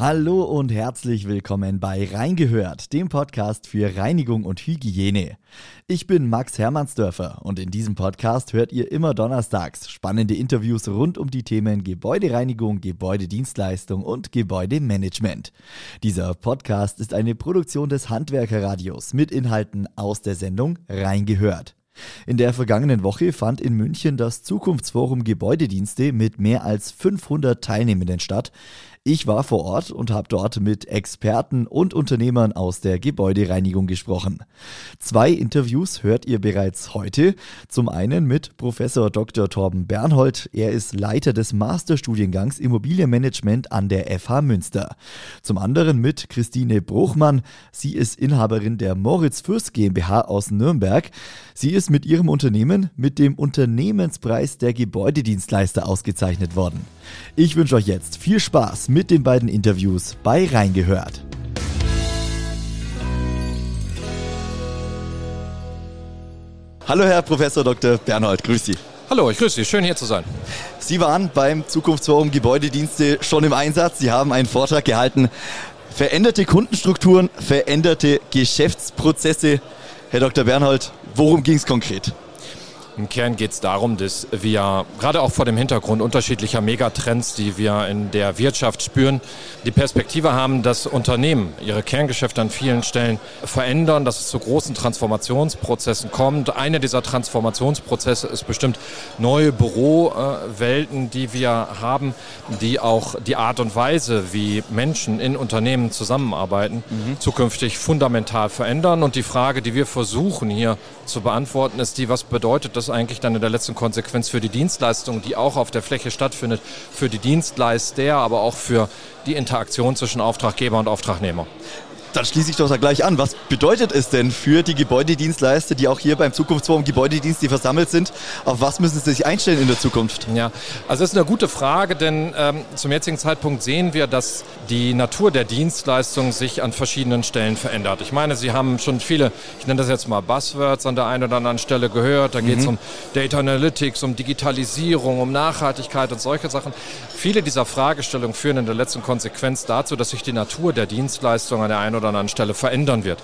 Hallo und herzlich willkommen bei Reingehört, dem Podcast für Reinigung und Hygiene. Ich bin Max Hermannsdörfer und in diesem Podcast hört ihr immer donnerstags spannende Interviews rund um die Themen Gebäudereinigung, Gebäudedienstleistung und Gebäudemanagement. Dieser Podcast ist eine Produktion des Handwerkerradios mit Inhalten aus der Sendung Reingehört. In der vergangenen Woche fand in München das Zukunftsforum Gebäudedienste mit mehr als 500 Teilnehmenden statt. Ich war vor Ort und habe dort mit Experten und Unternehmern aus der Gebäudereinigung gesprochen. Zwei Interviews hört ihr bereits heute. Zum einen mit Professor Dr. Torben Bernhold. Er ist Leiter des Masterstudiengangs Immobilienmanagement an der FH Münster. Zum anderen mit Christine Bruchmann. Sie ist Inhaberin der Moritz Fürst GmbH aus Nürnberg. Sie ist mit ihrem Unternehmen mit dem Unternehmenspreis der Gebäudedienstleister ausgezeichnet worden. Ich wünsche euch jetzt viel Spaß mit den beiden Interviews bei Reingehört. Hallo Herr Professor Dr. Bernhold, grüß Sie. Hallo, ich grüße Sie, schön hier zu sein. Sie waren beim Zukunftsforum Gebäudedienste schon im Einsatz. Sie haben einen Vortrag gehalten. Veränderte Kundenstrukturen, veränderte Geschäftsprozesse. Herr Dr. Bernhold, worum ging es konkret? Im Kern geht es darum, dass wir gerade auch vor dem Hintergrund unterschiedlicher Megatrends, die wir in der Wirtschaft spüren, die Perspektive haben, dass Unternehmen ihre Kerngeschäfte an vielen Stellen verändern, dass es zu großen Transformationsprozessen kommt. Einer dieser Transformationsprozesse ist bestimmt neue Bürowelten, die wir haben, die auch die Art und Weise, wie Menschen in Unternehmen zusammenarbeiten, mhm. zukünftig fundamental verändern. Und die Frage, die wir versuchen hier zu beantworten, ist die, was bedeutet das eigentlich dann in der letzten Konsequenz für die Dienstleistung, die auch auf der Fläche stattfindet, für die Dienstleister, aber auch für die Interaktion zwischen Auftraggeber und Auftragnehmer. Dann schließe ich doch da gleich an. Was bedeutet es denn für die Gebäudedienstleister, die auch hier beim Zukunftsforum Gebäudedienst, die versammelt sind? Auf was müssen sie sich einstellen in der Zukunft? Ja, also das ist eine gute Frage, denn ähm, zum jetzigen Zeitpunkt sehen wir, dass die Natur der Dienstleistung sich an verschiedenen Stellen verändert. Ich meine, Sie haben schon viele, ich nenne das jetzt mal Buzzwords an der einen oder anderen Stelle gehört. Da geht es mhm. um Data Analytics, um Digitalisierung, um Nachhaltigkeit und solche Sachen. Viele dieser Fragestellungen führen in der letzten Konsequenz dazu, dass sich die Natur der Dienstleistung an der einen oder anderen Stelle verändern wird.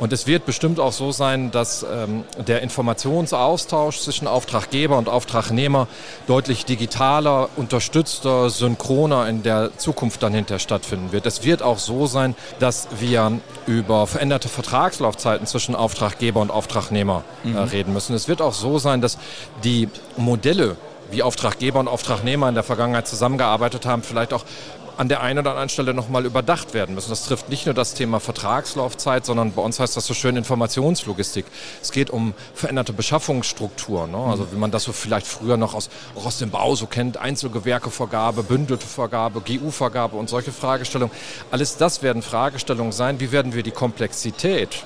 Und es wird bestimmt auch so sein, dass ähm, der Informationsaustausch zwischen Auftraggeber und Auftragnehmer deutlich digitaler, unterstützter, synchroner in der Zukunft dann hinterher stattfinden wird. Es wird auch so sein, dass wir über veränderte Vertragslaufzeiten zwischen Auftraggeber und Auftragnehmer äh, mhm. reden müssen. Es wird auch so sein, dass die Modelle, wie Auftraggeber und Auftragnehmer in der Vergangenheit zusammengearbeitet haben, vielleicht auch an der einen oder anderen Stelle nochmal überdacht werden müssen. Das trifft nicht nur das Thema Vertragslaufzeit, sondern bei uns heißt das so schön Informationslogistik. Es geht um veränderte Beschaffungsstrukturen. Ne? Also wie man das so vielleicht früher noch aus, auch aus dem Bau so kennt, Einzelgewerkevergabe, bündelte Vergabe, GU-Vergabe und solche Fragestellungen. Alles das werden Fragestellungen sein. Wie werden wir die Komplexität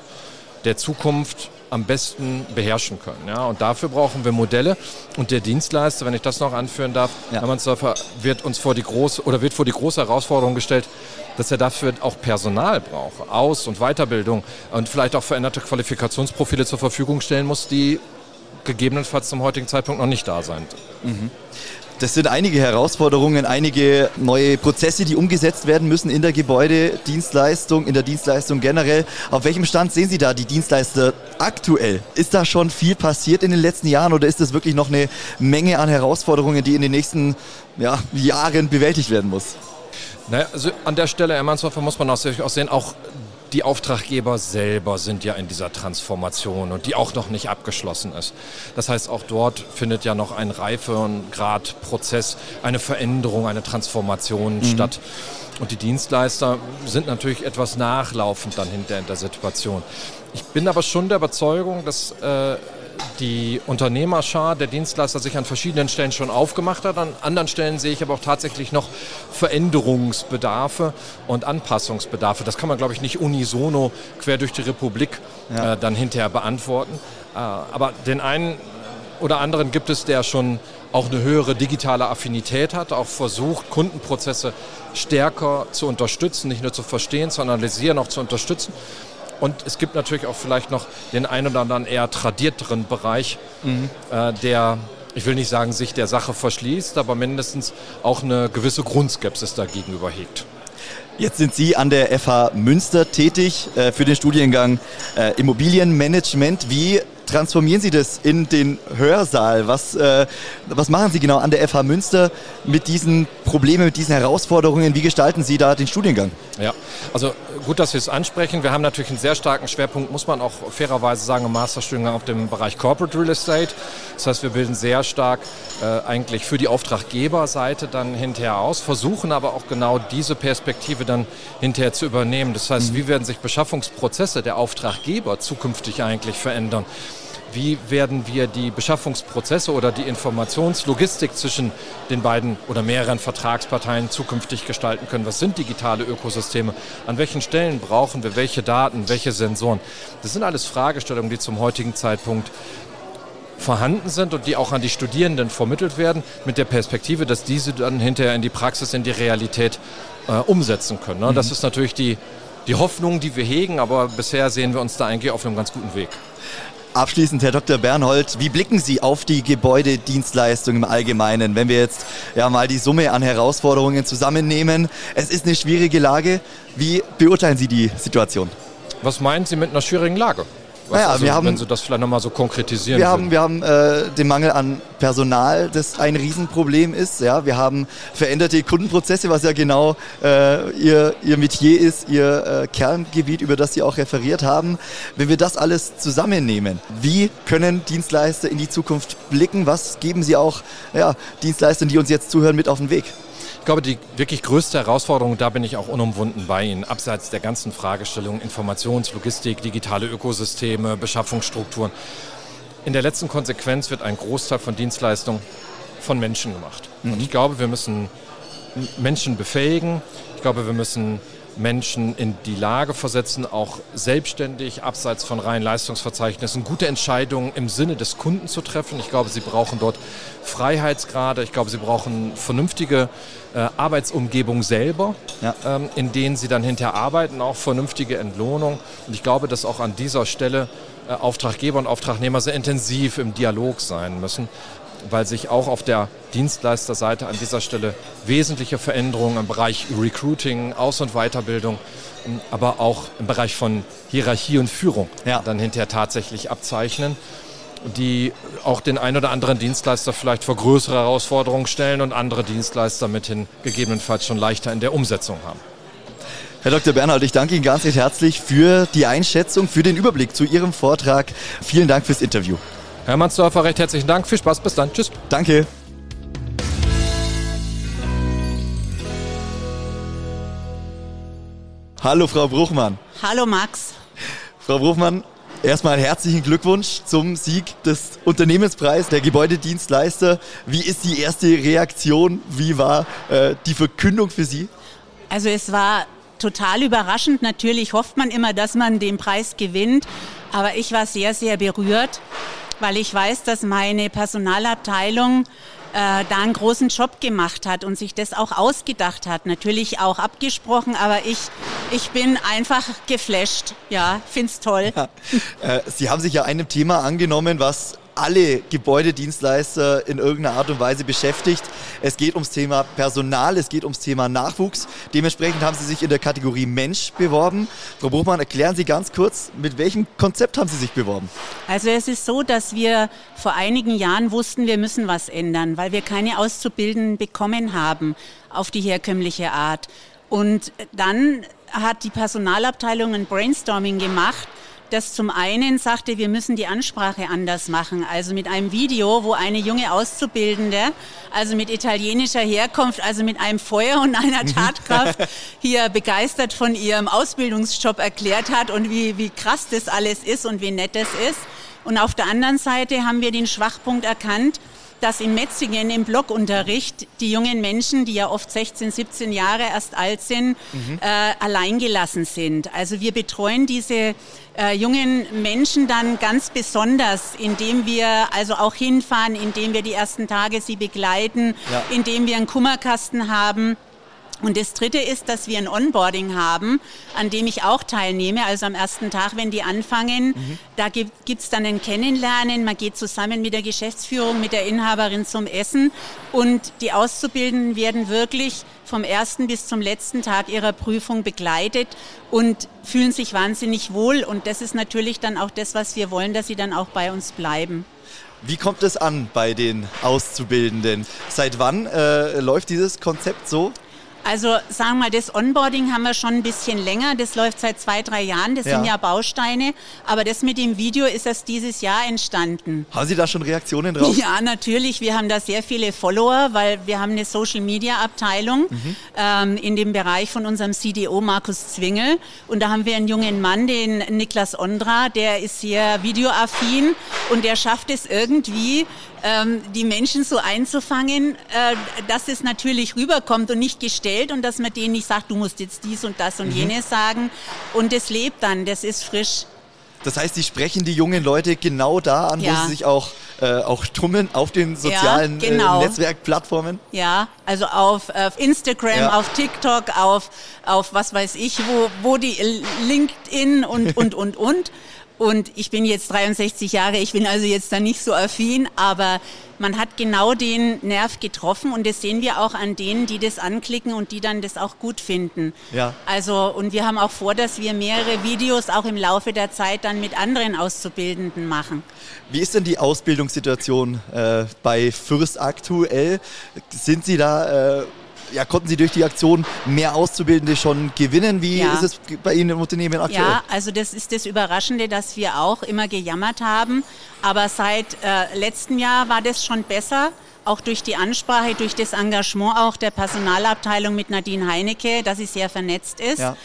der Zukunft am besten beherrschen können. Ja? Und dafür brauchen wir Modelle. Und der Dienstleister, wenn ich das noch anführen darf, ja. Hermannsdorfer wird uns vor die große oder wird vor die große Herausforderung gestellt, dass er dafür auch Personal braucht, Aus- und Weiterbildung und vielleicht auch veränderte Qualifikationsprofile zur Verfügung stellen muss, die gegebenenfalls zum heutigen Zeitpunkt noch nicht da sind. Mhm. Das sind einige Herausforderungen, einige neue Prozesse, die umgesetzt werden müssen in der Gebäudedienstleistung, in der Dienstleistung generell. Auf welchem Stand sehen Sie da die Dienstleister aktuell? Ist da schon viel passiert in den letzten Jahren oder ist das wirklich noch eine Menge an Herausforderungen, die in den nächsten ja, Jahren bewältigt werden muss? Naja, also an der Stelle, Herr Mannshofer, muss man auch sehen, auch die Auftraggeber selber sind ja in dieser Transformation und die auch noch nicht abgeschlossen ist. Das heißt, auch dort findet ja noch ein Reifegradprozess, eine Veränderung, eine Transformation mhm. statt. Und die Dienstleister sind natürlich etwas nachlaufend dann hinter in der Situation. Ich bin aber schon der Überzeugung, dass äh, die Unternehmerschar der Dienstleister sich an verschiedenen Stellen schon aufgemacht hat. An anderen Stellen sehe ich aber auch tatsächlich noch Veränderungsbedarfe und Anpassungsbedarfe. Das kann man, glaube ich, nicht unisono quer durch die Republik ja. äh, dann hinterher beantworten. Äh, aber den einen oder anderen gibt es, der schon auch eine höhere digitale Affinität hat, auch versucht, Kundenprozesse stärker zu unterstützen, nicht nur zu verstehen, zu analysieren, auch zu unterstützen. Und es gibt natürlich auch vielleicht noch den einen oder anderen eher tradierteren Bereich, mhm. äh, der, ich will nicht sagen, sich der Sache verschließt, aber mindestens auch eine gewisse Grundskepsis dagegenüber hegt. Jetzt sind Sie an der FH Münster tätig äh, für den Studiengang äh, Immobilienmanagement. Wie transformieren Sie das in den Hörsaal? Was, äh, was machen Sie genau an der FH Münster mit diesen Problemen, mit diesen Herausforderungen? Wie gestalten Sie da den Studiengang? Ja, also gut, dass Sie es ansprechen. Wir haben natürlich einen sehr starken Schwerpunkt, muss man auch fairerweise sagen, im Masterstudiengang auf dem Bereich Corporate Real Estate. Das heißt, wir bilden sehr stark äh, eigentlich für die Auftraggeberseite dann hinterher aus, versuchen aber auch genau diese Perspektive dann hinterher zu übernehmen. Das heißt, mhm. wie werden sich Beschaffungsprozesse der Auftraggeber zukünftig eigentlich verändern? Wie werden wir die Beschaffungsprozesse oder die Informationslogistik zwischen den beiden oder mehreren Vertragsparteien zukünftig gestalten können. Was sind digitale Ökosysteme? An welchen Stellen brauchen wir welche Daten, welche Sensoren? Das sind alles Fragestellungen, die zum heutigen Zeitpunkt vorhanden sind und die auch an die Studierenden vermittelt werden, mit der Perspektive, dass diese dann hinterher in die Praxis, in die Realität äh, umsetzen können. Ne? Mhm. Das ist natürlich die, die Hoffnung, die wir hegen, aber bisher sehen wir uns da eigentlich auf einem ganz guten Weg. Abschließend, Herr Dr. Bernhold, wie blicken Sie auf die Gebäudedienstleistung im Allgemeinen, wenn wir jetzt ja mal die Summe an Herausforderungen zusammennehmen? Es ist eine schwierige Lage. Wie beurteilen Sie die Situation? Was meinen Sie mit einer schwierigen Lage? Naja, also, wir haben, wenn Sie das vielleicht nochmal so konkretisieren Wir haben, wir haben äh, den Mangel an Personal, das ein Riesenproblem ist. Ja? Wir haben veränderte Kundenprozesse, was ja genau äh, ihr, ihr Metier ist, Ihr äh, Kerngebiet, über das Sie auch referiert haben. Wenn wir das alles zusammennehmen, wie können Dienstleister in die Zukunft blicken? Was geben Sie auch ja, Dienstleistern, die uns jetzt zuhören, mit auf den Weg? Glaube, die wirklich größte Herausforderung, da bin ich auch unumwunden bei Ihnen, abseits der ganzen Fragestellungen Informationslogistik, digitale Ökosysteme, Beschaffungsstrukturen. In der letzten Konsequenz wird ein Großteil von Dienstleistungen von Menschen gemacht. Mhm. Und ich glaube, wir müssen Menschen befähigen. Ich glaube, wir müssen Menschen in die Lage versetzen, auch selbstständig, abseits von reinen Leistungsverzeichnissen, gute Entscheidungen im Sinne des Kunden zu treffen. Ich glaube, sie brauchen dort Freiheitsgrade. Ich glaube, sie brauchen vernünftige äh, Arbeitsumgebung selber, ja. ähm, in denen sie dann hinterher arbeiten, auch vernünftige Entlohnung. Und ich glaube, dass auch an dieser Stelle äh, Auftraggeber und Auftragnehmer sehr intensiv im Dialog sein müssen weil sich auch auf der Dienstleisterseite an dieser Stelle wesentliche Veränderungen im Bereich Recruiting, Aus- und Weiterbildung, ähm, aber auch im Bereich von Hierarchie und Führung ja. dann hinterher tatsächlich abzeichnen, die auch den ein oder anderen Dienstleister vielleicht vor größere Herausforderungen stellen und andere Dienstleister mithin gegebenenfalls schon leichter in der Umsetzung haben. Herr Dr. Bernhard, ich danke Ihnen ganz herzlich für die Einschätzung, für den Überblick zu Ihrem Vortrag. Vielen Dank fürs Interview. Herr Mansdorfer, recht herzlichen Dank. Viel Spaß. Bis dann. Tschüss. Danke. Hallo, Frau Bruchmann. Hallo, Max. Frau Bruchmann, erstmal herzlichen Glückwunsch zum Sieg des Unternehmenspreises der Gebäudedienstleister. Wie ist die erste Reaktion? Wie war äh, die Verkündung für Sie? Also es war total überraschend. Natürlich hofft man immer, dass man den Preis gewinnt. Aber ich war sehr, sehr berührt weil ich weiß, dass meine Personalabteilung äh, da einen großen Job gemacht hat und sich das auch ausgedacht hat. Natürlich auch abgesprochen, aber ich, ich bin einfach geflasht. Ja, find's toll. Ja. Äh, Sie haben sich ja einem Thema angenommen, was alle Gebäudedienstleister in irgendeiner Art und Weise beschäftigt. Es geht ums Thema Personal, es geht ums Thema Nachwuchs. Dementsprechend haben Sie sich in der Kategorie Mensch beworben. Frau Buchmann, erklären Sie ganz kurz, mit welchem Konzept haben Sie sich beworben? Also es ist so, dass wir vor einigen Jahren wussten, wir müssen was ändern, weil wir keine Auszubildenden bekommen haben auf die herkömmliche Art. Und dann hat die Personalabteilung ein Brainstorming gemacht das zum einen sagte, wir müssen die Ansprache anders machen. Also mit einem Video, wo eine junge Auszubildende, also mit italienischer Herkunft, also mit einem Feuer und einer Tatkraft, hier begeistert von ihrem Ausbildungsjob erklärt hat und wie, wie krass das alles ist und wie nett es ist. Und auf der anderen Seite haben wir den Schwachpunkt erkannt, dass in Metzingen im Blockunterricht die jungen Menschen, die ja oft 16, 17 Jahre erst alt sind, mhm. äh, alleingelassen sind. Also wir betreuen diese äh, jungen Menschen dann ganz besonders, indem wir also auch hinfahren, indem wir die ersten Tage sie begleiten, ja. indem wir einen Kummerkasten haben Und das Dritte ist, dass wir ein Onboarding haben, an dem ich auch teilnehme. Also am ersten Tag, wenn die anfangen, mhm. da gibt es dann ein Kennenlernen. Man geht zusammen mit der Geschäftsführung, mit der Inhaberin zum Essen. Und die Auszubildenden werden wirklich vom ersten bis zum letzten Tag ihrer Prüfung begleitet und fühlen sich wahnsinnig wohl. Und das ist natürlich dann auch das, was wir wollen, dass sie dann auch bei uns bleiben. Wie kommt es an bei den Auszubildenden? Seit wann äh, läuft dieses Konzept so? Also sagen wir mal, das Onboarding haben wir schon ein bisschen länger. Das läuft seit zwei, drei Jahren. Das ja. sind ja Bausteine. Aber das mit dem Video ist erst dieses Jahr entstanden. Haben Sie da schon Reaktionen drauf? Ja, natürlich. Wir haben da sehr viele Follower, weil wir haben eine Social-Media-Abteilung mhm. ähm, in dem Bereich von unserem CDO Markus Zwingel. Und da haben wir einen jungen Mann, den Niklas Ondra, der ist sehr videoaffin und der schafft es irgendwie, ähm, die Menschen so einzufangen, äh, dass es natürlich rüberkommt und nicht gestellt und dass man denen nicht sagt, du musst jetzt dies und das und mhm. jenes sagen. Und es lebt dann, das ist frisch. Das heißt, Sie sprechen die jungen Leute genau da an, ja. wo sie sich auch, äh, auch tummeln, auf den sozialen ja, genau. äh, Netzwerkplattformen? Ja, also auf, auf Instagram, ja. auf TikTok, auf, auf was weiß ich, wo, wo die LinkedIn und, und, und, und. Und ich bin jetzt 63 Jahre, ich bin also jetzt da nicht so affin, aber man hat genau den Nerv getroffen und das sehen wir auch an denen, die das anklicken und die dann das auch gut finden. Ja. Also, und wir haben auch vor, dass wir mehrere Videos auch im Laufe der Zeit dann mit anderen Auszubildenden machen. Wie ist denn die Ausbildungssituation äh, bei Fürst aktuell? Sind Sie da äh, ja, konnten Sie durch die Aktion mehr Auszubildende schon gewinnen? Wie ja. ist es bei Ihnen im Unternehmen aktuell? Ja, also das ist das Überraschende, dass wir auch immer gejammert haben. Aber seit äh, letztem Jahr war das schon besser auch durch die Ansprache, durch das Engagement auch der Personalabteilung mit Nadine Heinecke, dass sie sehr vernetzt ist. Ja.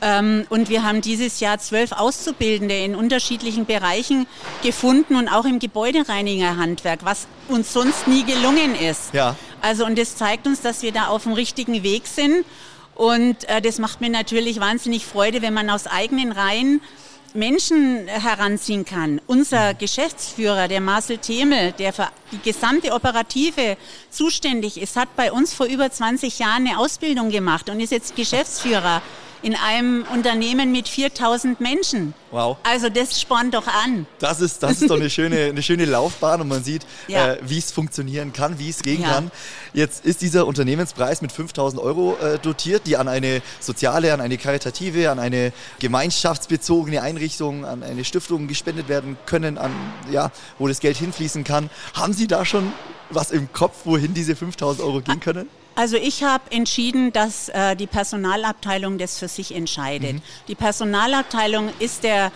Ähm, und wir haben dieses Jahr zwölf Auszubildende in unterschiedlichen Bereichen gefunden und auch im Gebäudereinigerhandwerk, was uns sonst nie gelungen ist. Ja. Also und das zeigt uns, dass wir da auf dem richtigen Weg sind. Und äh, das macht mir natürlich wahnsinnig Freude, wenn man aus eigenen Reihen Menschen heranziehen kann. Unser Geschäftsführer, der Marcel Themel, der für die gesamte Operative zuständig ist, hat bei uns vor über 20 Jahren eine Ausbildung gemacht und ist jetzt Geschäftsführer in einem Unternehmen mit 4000 Menschen. Wow. Also das spornt doch an. Das ist, das ist doch eine schöne, eine schöne Laufbahn und man sieht, ja. äh, wie es funktionieren kann, wie es gehen ja. kann. Jetzt ist dieser Unternehmenspreis mit 5000 Euro äh, dotiert, die an eine soziale, an eine karitative, an eine gemeinschaftsbezogene Einrichtung, an eine Stiftung gespendet werden können, an, ja, wo das Geld hinfließen kann. Haben Sie da schon was im Kopf, wohin diese 5000 Euro gehen können? Also ich habe entschieden, dass äh, die Personalabteilung das für sich entscheidet. Mhm. Die Personalabteilung ist der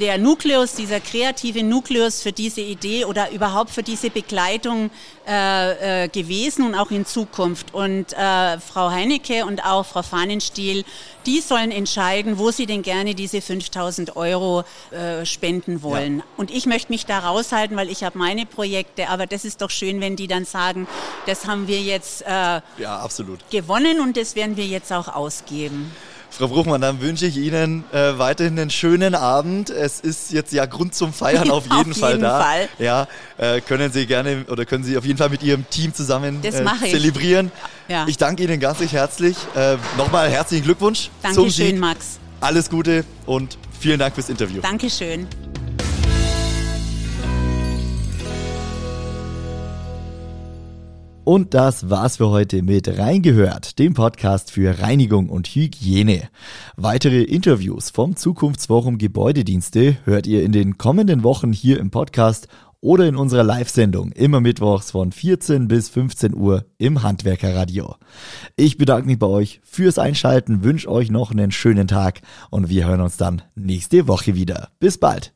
der Nukleus, dieser kreative Nukleus für diese Idee oder überhaupt für diese Begleitung äh, äh, gewesen und auch in Zukunft. Und äh, Frau Heinecke und auch Frau Fahnenstiel, die sollen entscheiden, wo sie denn gerne diese 5000 Euro äh, spenden wollen. Ja. Und ich möchte mich da raushalten, weil ich habe meine Projekte, aber das ist doch schön, wenn die dann sagen, das haben wir jetzt äh, ja, absolut. gewonnen und das werden wir jetzt auch ausgeben. Frau Bruchmann, dann wünsche ich Ihnen äh, weiterhin einen schönen Abend. Es ist jetzt ja Grund zum Feiern auf jeden, auf Fall jeden da. Fall. Ja, äh, können Sie gerne oder können Sie auf jeden Fall mit Ihrem Team zusammen äh, zelebrieren. Ja. Ich danke Ihnen ganz herzlich. Äh, Nochmal herzlichen Glückwunsch. Dankeschön, Max. Alles Gute und vielen Dank fürs Interview. Dankeschön. Und das war's für heute mit Reingehört, dem Podcast für Reinigung und Hygiene. Weitere Interviews vom Zukunftsforum Gebäudedienste hört ihr in den kommenden Wochen hier im Podcast oder in unserer Live-Sendung immer mittwochs von 14 bis 15 Uhr im Handwerkerradio. Ich bedanke mich bei euch fürs Einschalten, wünsche euch noch einen schönen Tag und wir hören uns dann nächste Woche wieder. Bis bald.